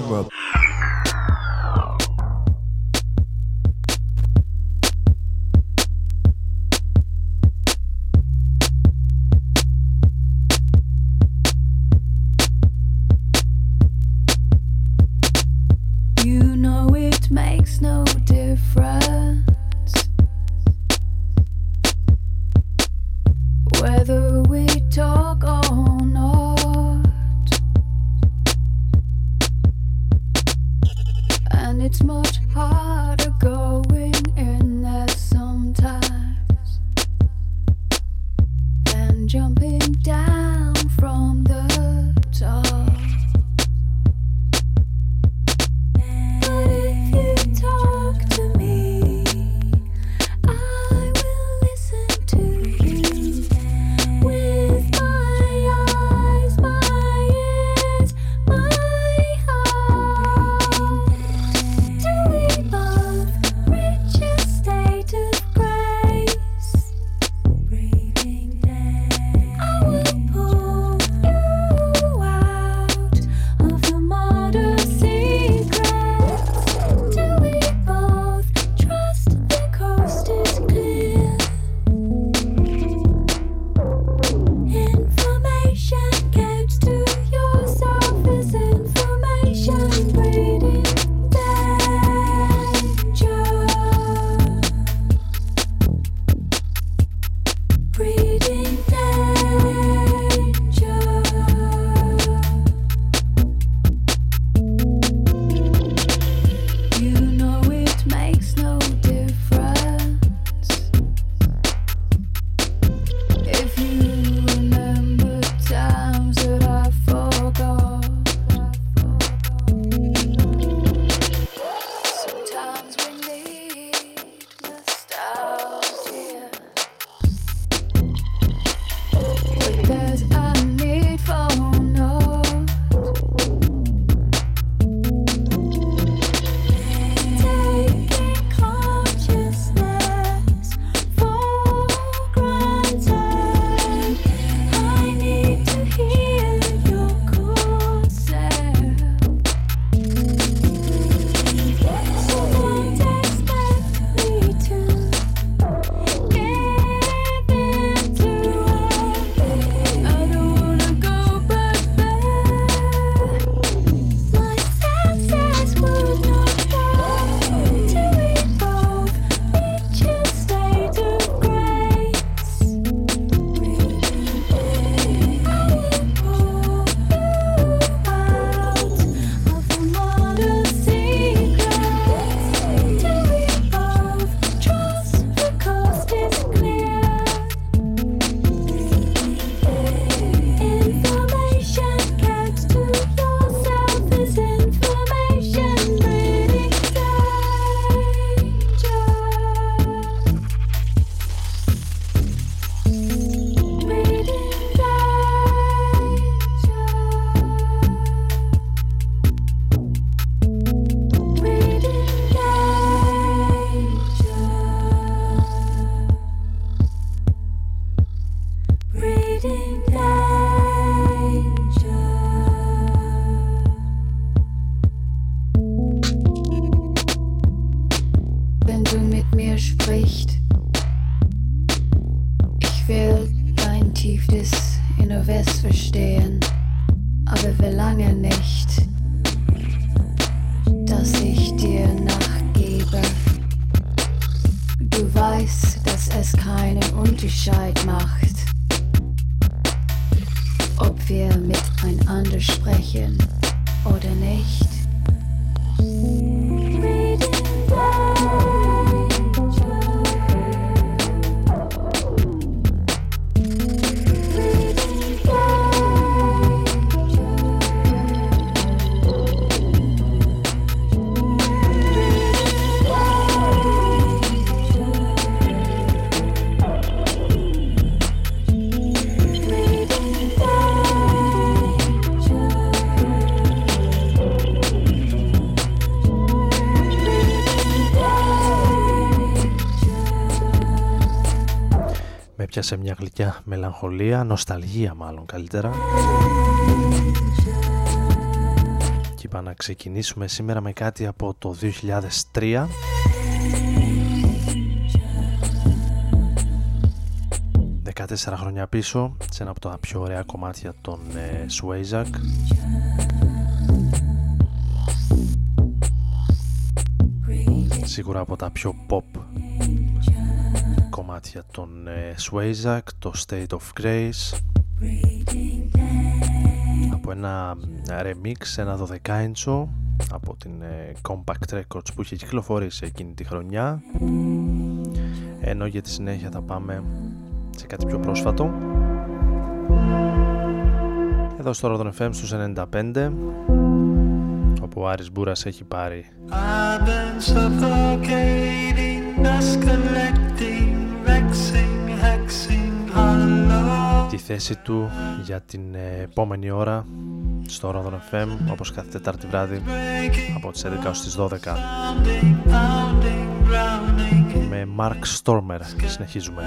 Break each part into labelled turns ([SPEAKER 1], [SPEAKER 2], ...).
[SPEAKER 1] genre
[SPEAKER 2] σε μια γλυκιά μελαγχολία, νοσταλγία μάλλον καλύτερα. είπα να ξεκινήσουμε σήμερα με κάτι από το 2003 14 χρόνια πίσω σε ένα από τα πιο ωραία κομμάτια των ε, Swayzak σίγουρα από τα πιο pop κομμάτια των ε, Swayzak το State of Grace. Από ένα remix, ένα 12 inch από την ε, Compact Records που είχε κυκλοφορήσει εκείνη τη χρονιά. Ενώ για τη συνέχεια θα πάμε σε κάτι πιο πρόσφατο. Εδώ στο Rodon FM στους 95 όπου ο Άρης Μπούρας έχει πάρει τη θέση του για την επόμενη ώρα στο Rodon FM όπως κάθε Τετάρτη βράδυ από τις 11 ως τις 12 με Mark Stormer συνεχίζουμε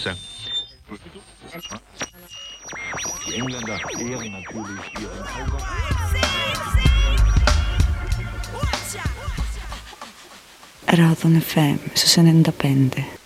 [SPEAKER 3] Spitze.
[SPEAKER 4] Die Engländer ehren natürlich ihren
[SPEAKER 5] Radon FM, se se
[SPEAKER 2] ne indapende.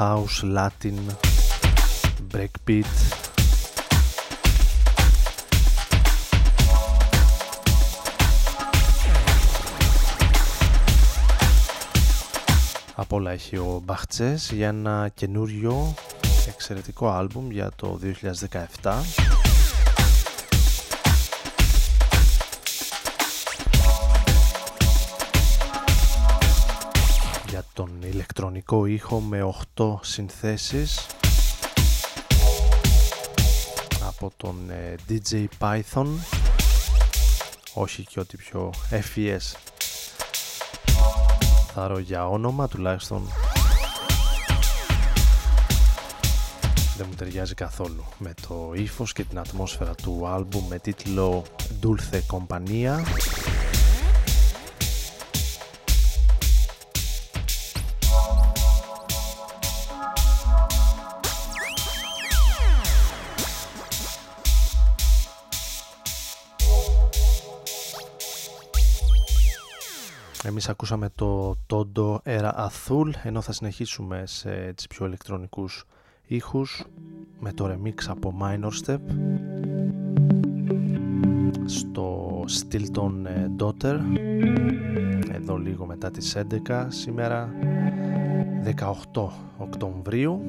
[SPEAKER 2] house, latin, breakbeat.
[SPEAKER 1] Απ' όλα έχει ο Μπαχτσές για ένα καινούριο εξαιρετικό άλμπουμ για το 2017. Ηλεκτρονικό ήχο με 8 συνθέσεις από τον ε, DJ Python. Όχι και ό,τι πιο FES θα για όνομα τουλάχιστον. Δεν μου ταιριάζει καθόλου με το ύφος και την ατμόσφαιρα του άλμπου με τίτλο Dulce Compania Εμείς ακούσαμε το Τόντο Era Azul ενώ θα συνεχίσουμε σε τις πιο ηλεκτρονικούς ήχους με το remix από Minor Step στο Stilton ε, Daughter εδώ λίγο μετά τις 11 σήμερα 18 Οκτωβρίου.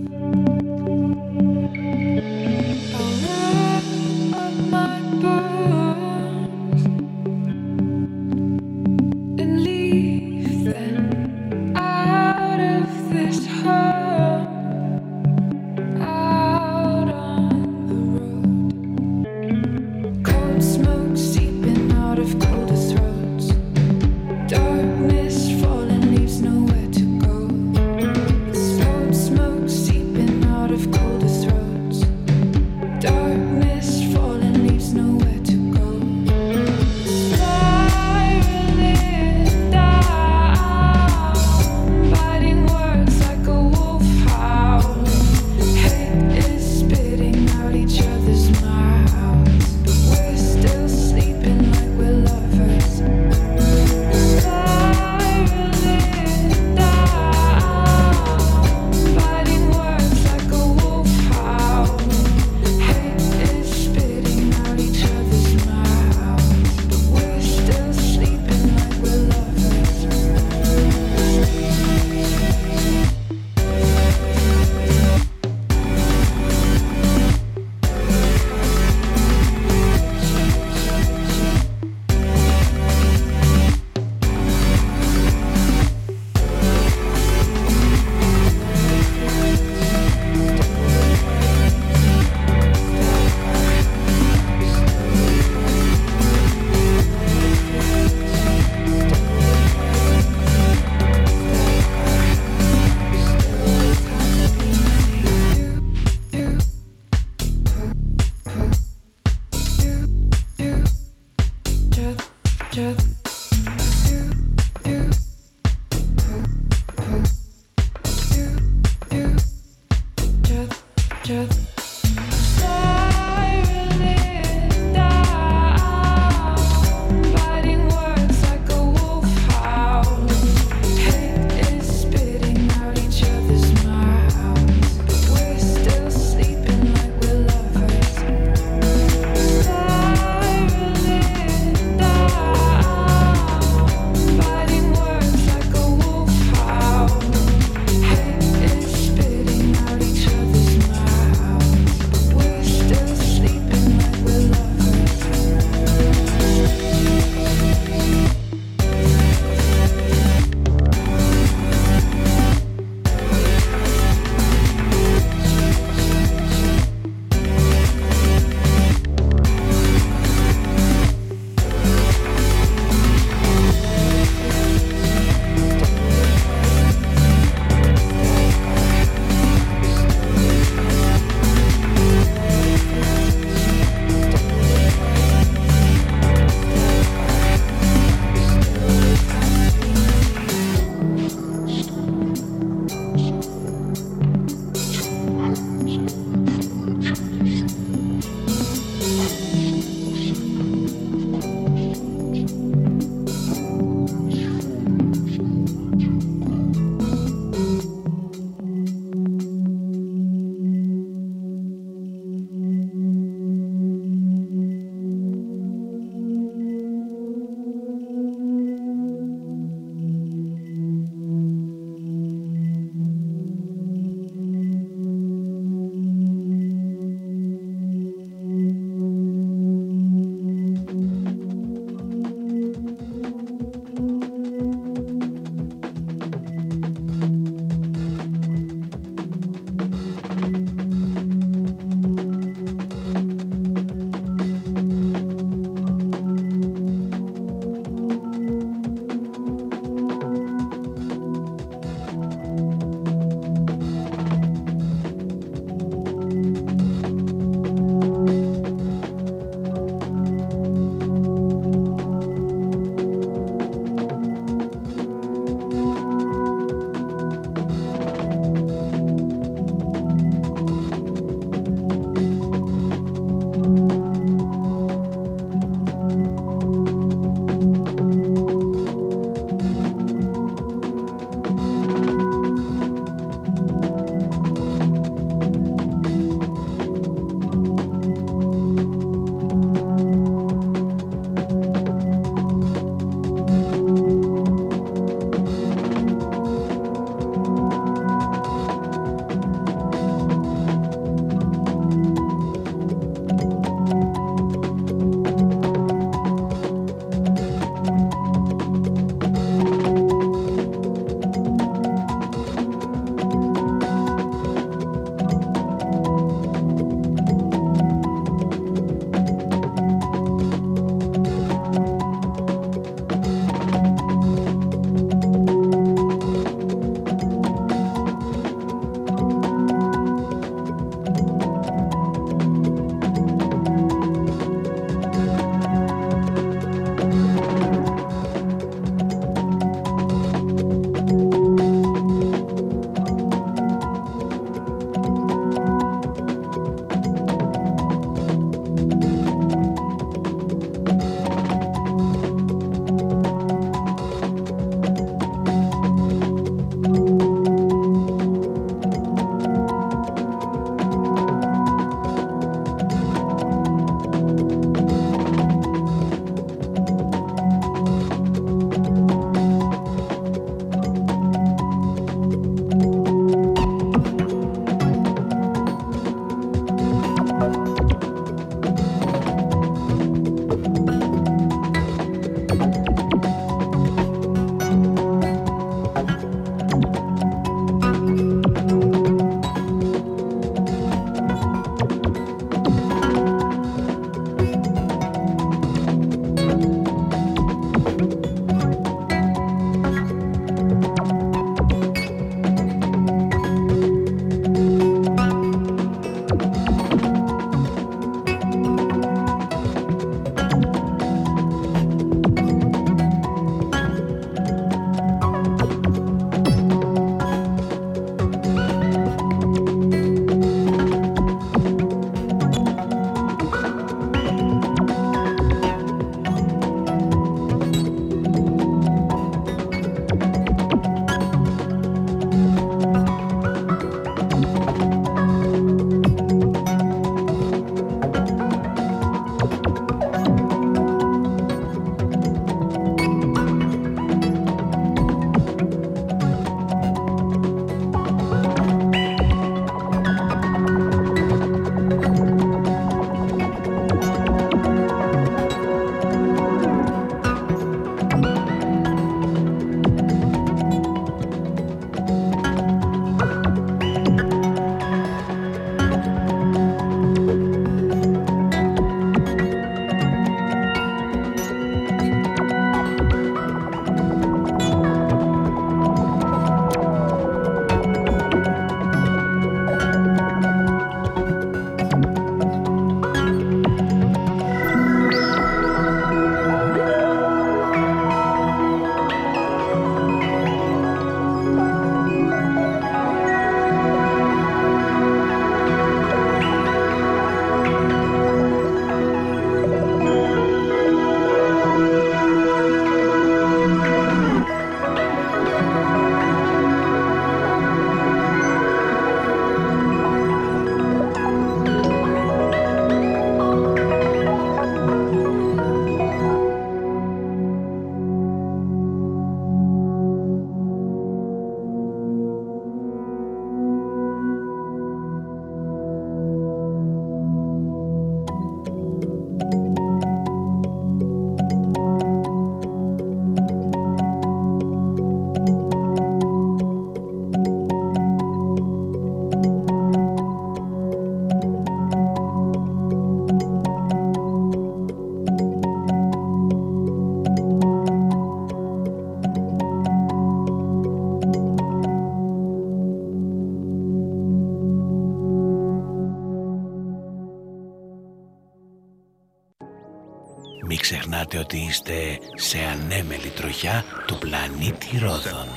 [SPEAKER 6] Ότι είστε σε ανέμελη τροχιά του πλανήτη Ρόδων.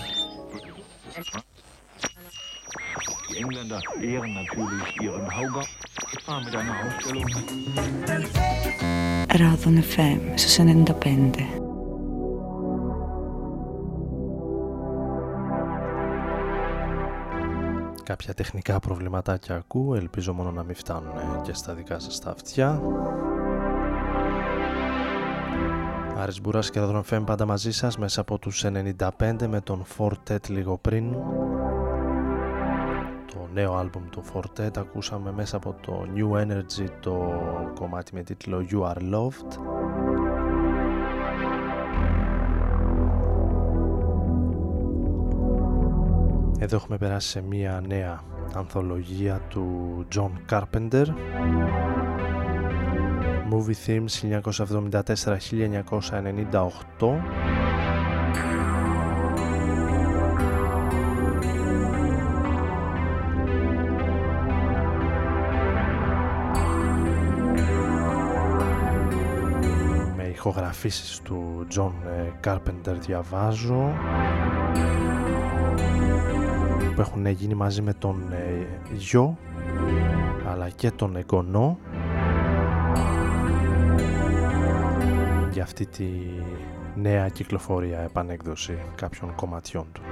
[SPEAKER 4] Die Engländer ehren natürlich ihren Hauger. Ah, mit einer Ausstellung.
[SPEAKER 5] Ράδον FM στους 95.
[SPEAKER 2] Κάποια τεχνικά προβληματάκια ακούω, ελπίζω μόνο να μην φτάνουν και στα δικά σας τα αυτιά. Άρης Μπούρας και Ράδον FM πάντα μαζί σας μέσα από τους 95 με τον Fortet λίγο πριν. Το νέο άλμπουμ του Fortet ακούσαμε μέσα από το New Energy το κομμάτι με τίτλο You Are Loved. Εδώ έχουμε περάσει σε μια νέα ανθολογία του John Carpenter Movie Themes 1974-1998 με ηχογραφήσεις του John Carpenter διαβάζω που έχουν γίνει μαζί με τον ε, γιο αλλά και τον εγγονό αυτή τη νέα κυκλοφορία επανέκδοση κάποιων κομματιών του.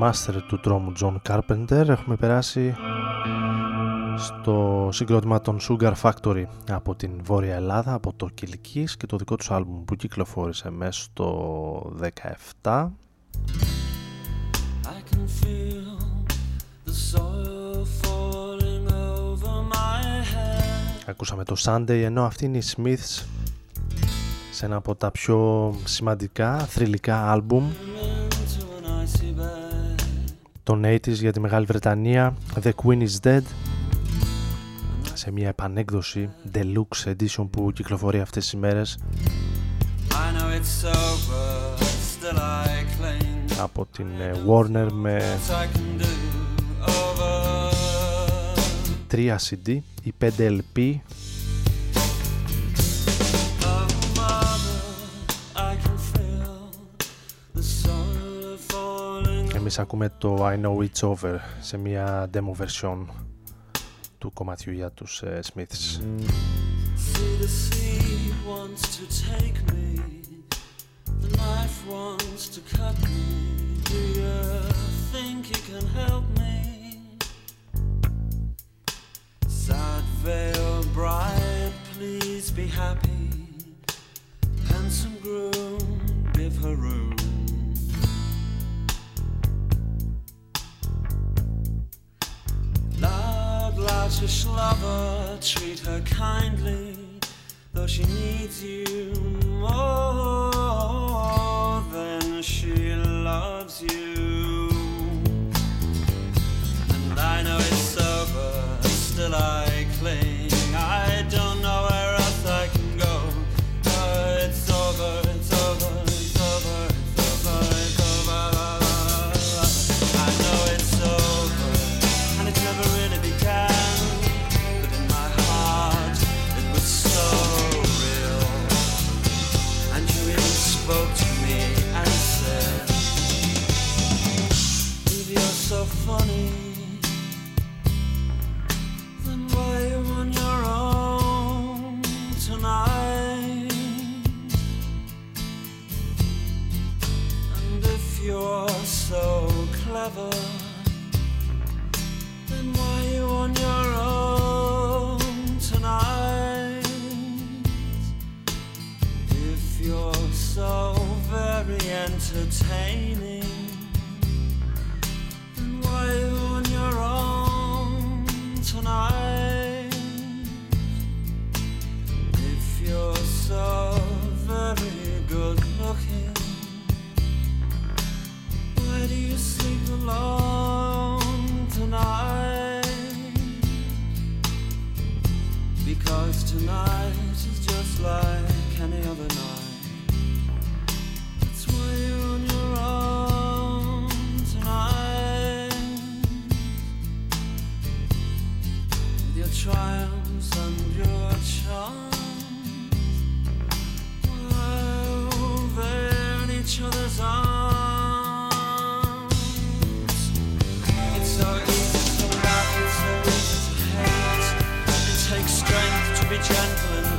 [SPEAKER 7] Master του τρόμου John Carpenter έχουμε περάσει στο συγκρότημα των Sugar Factory από την Βόρεια Ελλάδα, από το Κιλκής και το δικό τους άλμπουμ που κυκλοφόρησε μέσα στο 17 Ακούσαμε το Sunday ενώ αυτή είναι η Smiths σε ένα από τα πιο σημαντικά θρηλυκά άλμπουμ των 80's για τη Μεγάλη Βρετανία The Queen is Dead. Σε μια επανέκδοση deluxe edition που κυκλοφορεί αυτές τις ημέρες από την ε, Warner με 3 CD ή 5 LP Εμείς ακούμε το I Know It's Over σε μια demo version του κομματιού για τους uh, Smiths. See the sea wants to take me The knife wants to cut me Do you think you can help me? Sad veil bride, please be happy Handsome groom, give her room Scottish lover, treat her kindly, though she needs you more than she loves you. Be gentle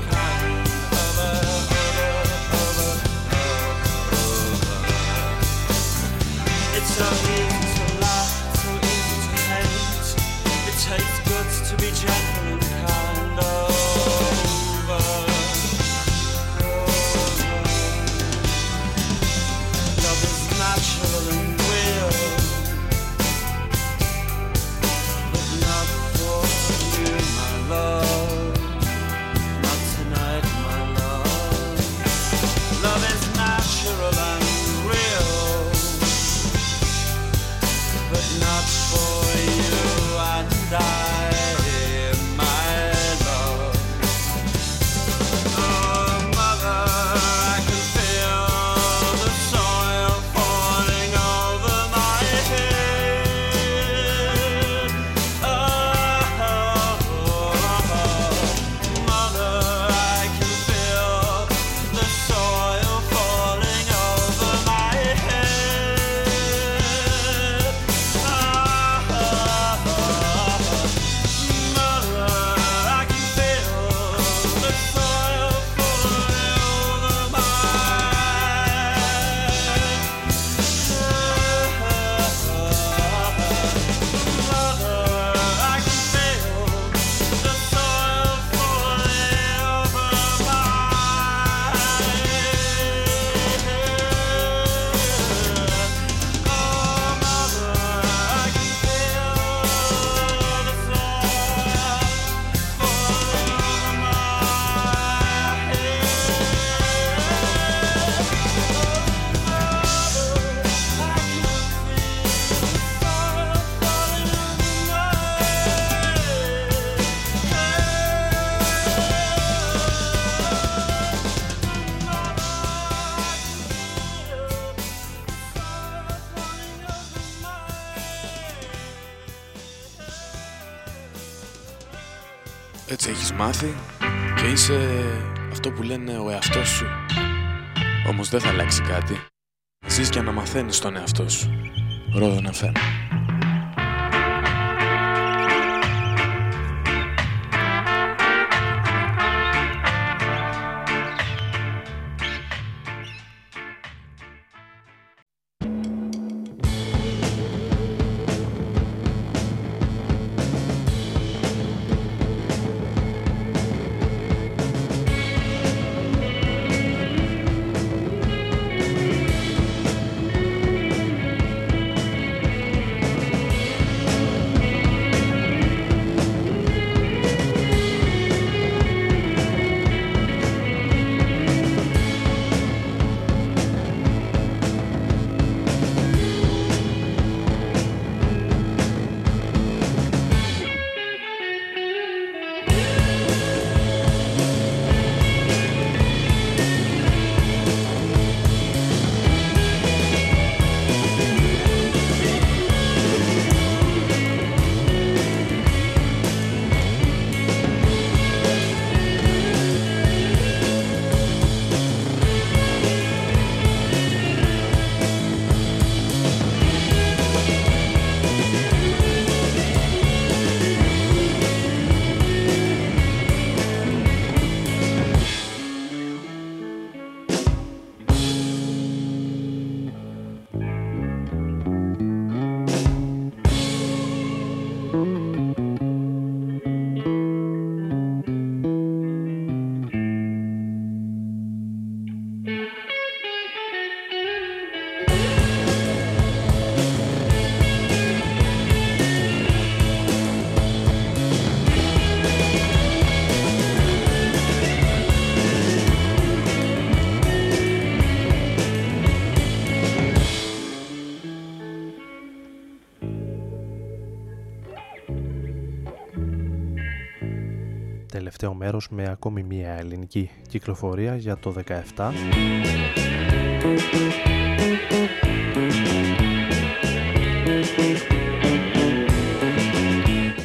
[SPEAKER 8] μάθει και είσαι αυτό που λένε ο εαυτός σου. Όμως δεν θα αλλάξει κάτι. Ζεις και να μαθαίνεις τον εαυτό σου. Ρόδο να φέρνει.
[SPEAKER 2] Τελευταίο μέρος με ακόμη μία ελληνική κυκλοφορία για το 17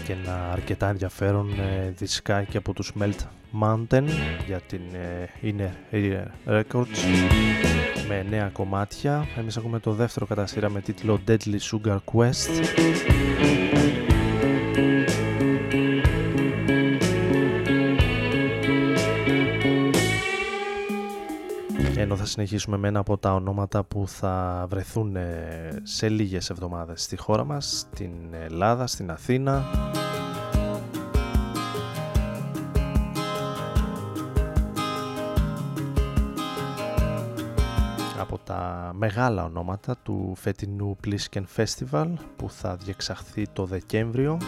[SPEAKER 2] και ένα αρκετά ενδιαφέρον ε, δισκάκι από τους Melt Mountain για την ε, Inner Records με νέα κομμάτια. Εμείς ακούμε το δεύτερο κατά σειρά με τίτλο Deadly Sugar Quest συνεχίσουμε με ένα από τα ονόματα που θα βρεθούν ε, σε λίγες εβδομάδες στη χώρα μας, στην Ελλάδα, στην Αθήνα. Από τα μεγάλα ονόματα του φετινού Plisken Festival που θα διεξαχθεί το Δεκέμβριο,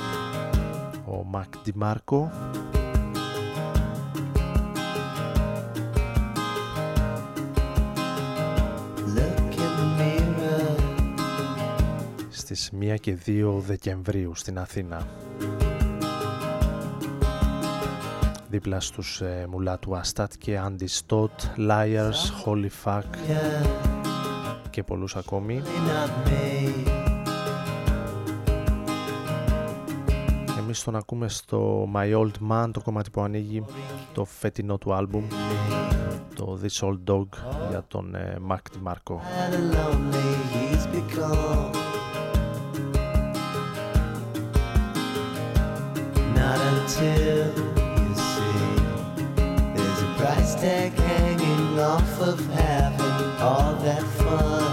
[SPEAKER 2] ο Μακ Ντιμάρκο, στις 1 και 2 Δεκεμβρίου στην Αθήνα. Δίπλα στους ε, μουλά του Αστάτ και Andy Stott, Liars, Holy Fuck και πολλούς ακόμη. Εμείς τον ακούμε στο My Old Man, το κομμάτι που ανοίγει το φετινό του άλμπουμ, το This Old Dog για τον ε, Mac DiMarco.
[SPEAKER 9] Not until you see there's a price tag hanging off of having all that fun.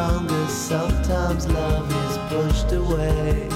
[SPEAKER 9] strongest. Sometimes love is pushed away.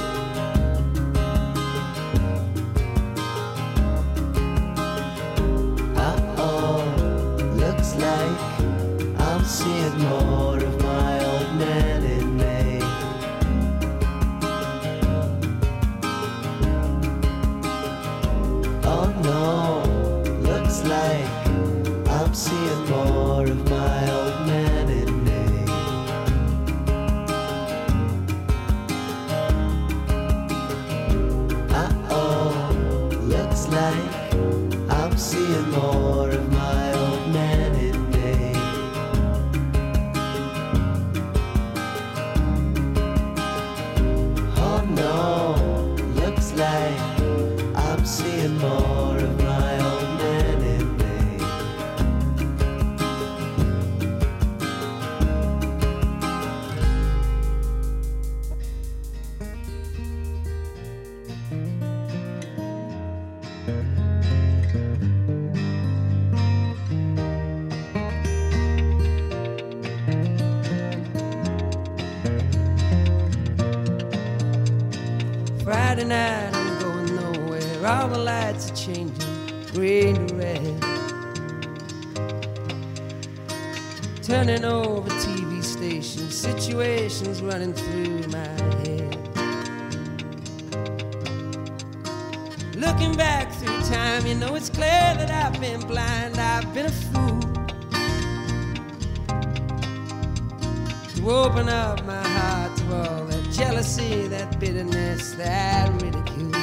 [SPEAKER 9] know of
[SPEAKER 10] a TV station, situations running through my head. Looking back through time, you know it's clear that I've been blind, I've been a fool. To open up my heart to all that jealousy, that bitterness, that ridicule.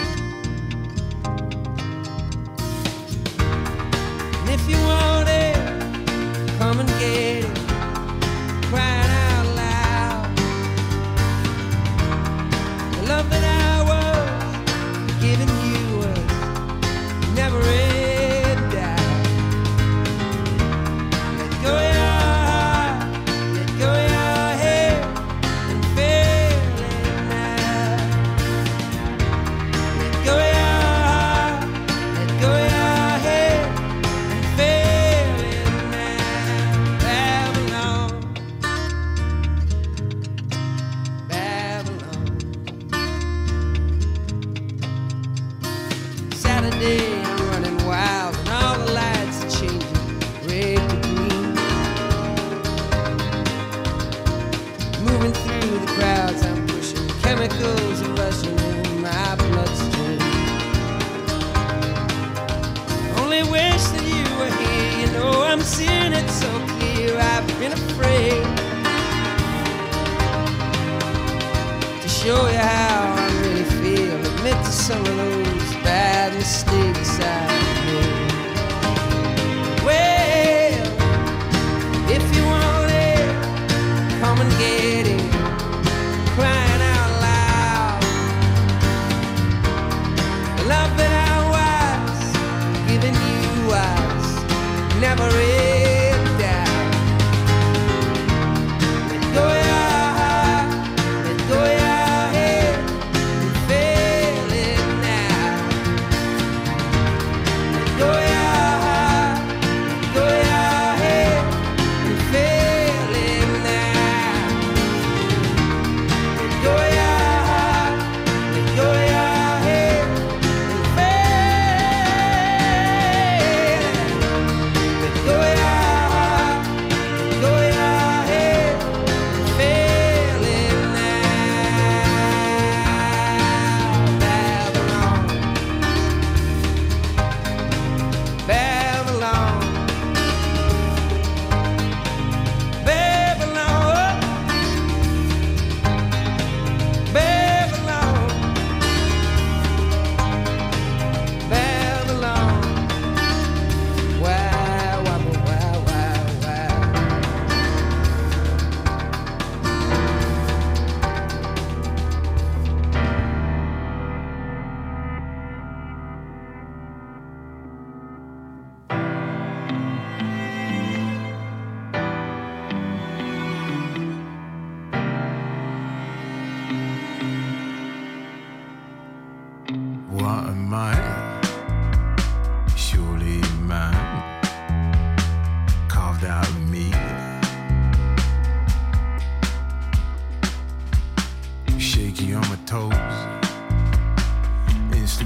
[SPEAKER 10] And if you want it, come and get it crying out loud. The love that I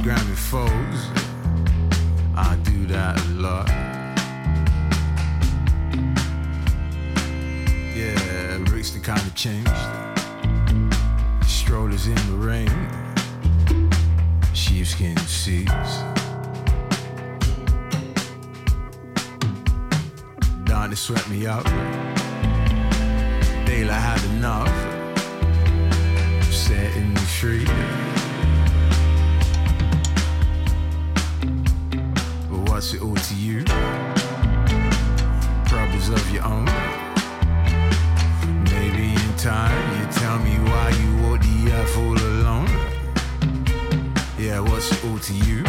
[SPEAKER 10] Grammy foes. I do that a lot. Yeah, Rick's the kind of
[SPEAKER 11] change. Strollers in the rain. Sheepskin seats. Donna swept me up. Daylight had enough. Setting me free. What's it all to you? Problems of your own. Maybe in time you tell me why you walk the earth all alone. Yeah, what's it all to you?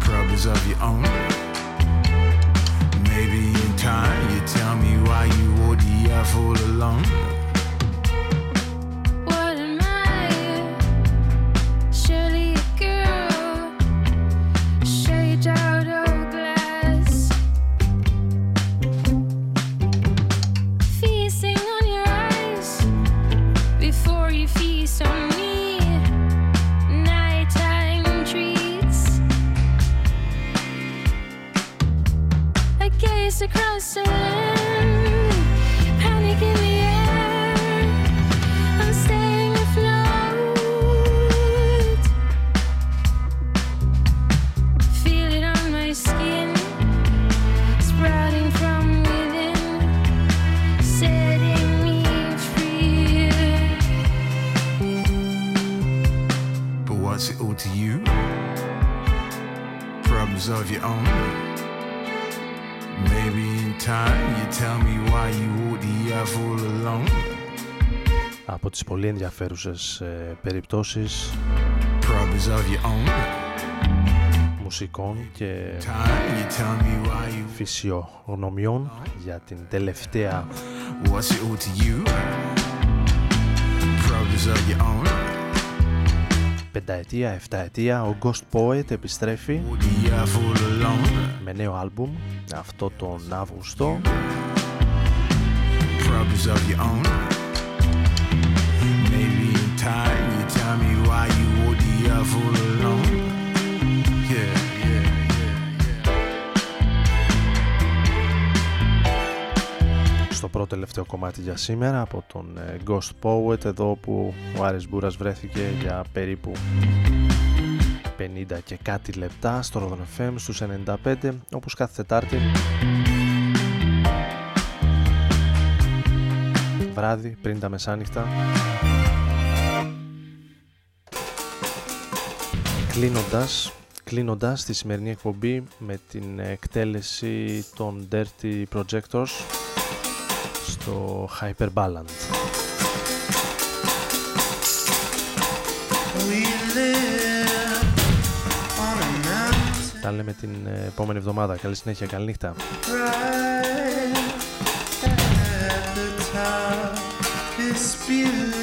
[SPEAKER 11] Problems of your own. Maybe in time you tell me why you walk the earth all alone. Maybe in time you tell me why you walk the earth all alone.
[SPEAKER 2] Από τις πολύ ενδιαφέρουσες ε, περιπτώσεις
[SPEAKER 11] Problems of your own.
[SPEAKER 2] μουσικών και
[SPEAKER 11] Time you tell me why you.
[SPEAKER 2] φυσιογνωμιών για την τελευταία
[SPEAKER 11] What's it all to you? Problems of your own
[SPEAKER 2] πενταετία, εφταετία ο Ghost Poet επιστρέφει με νέο άλμπουμ αυτό τον Αύγουστο. Στο πρώτο τελευταίο κομμάτι για σήμερα από τον ε, Ghost Poet εδώ που ο Άρης Μπούρας βρέθηκε για περίπου 50 και κάτι λεπτά στο Rodon FM στους 95 όπως κάθε Τετάρτη. Βράδυ πριν τα μεσάνυχτα. Κλείνοντας κλείνοντας τη σημερινή εκπομπή με την εκτέλεση των Dirty Projectors στο Hyperbalance. Τα λέμε την ε, επόμενη εβδομάδα. Καλή συνέχεια, καλή νύχτα.
[SPEAKER 12] This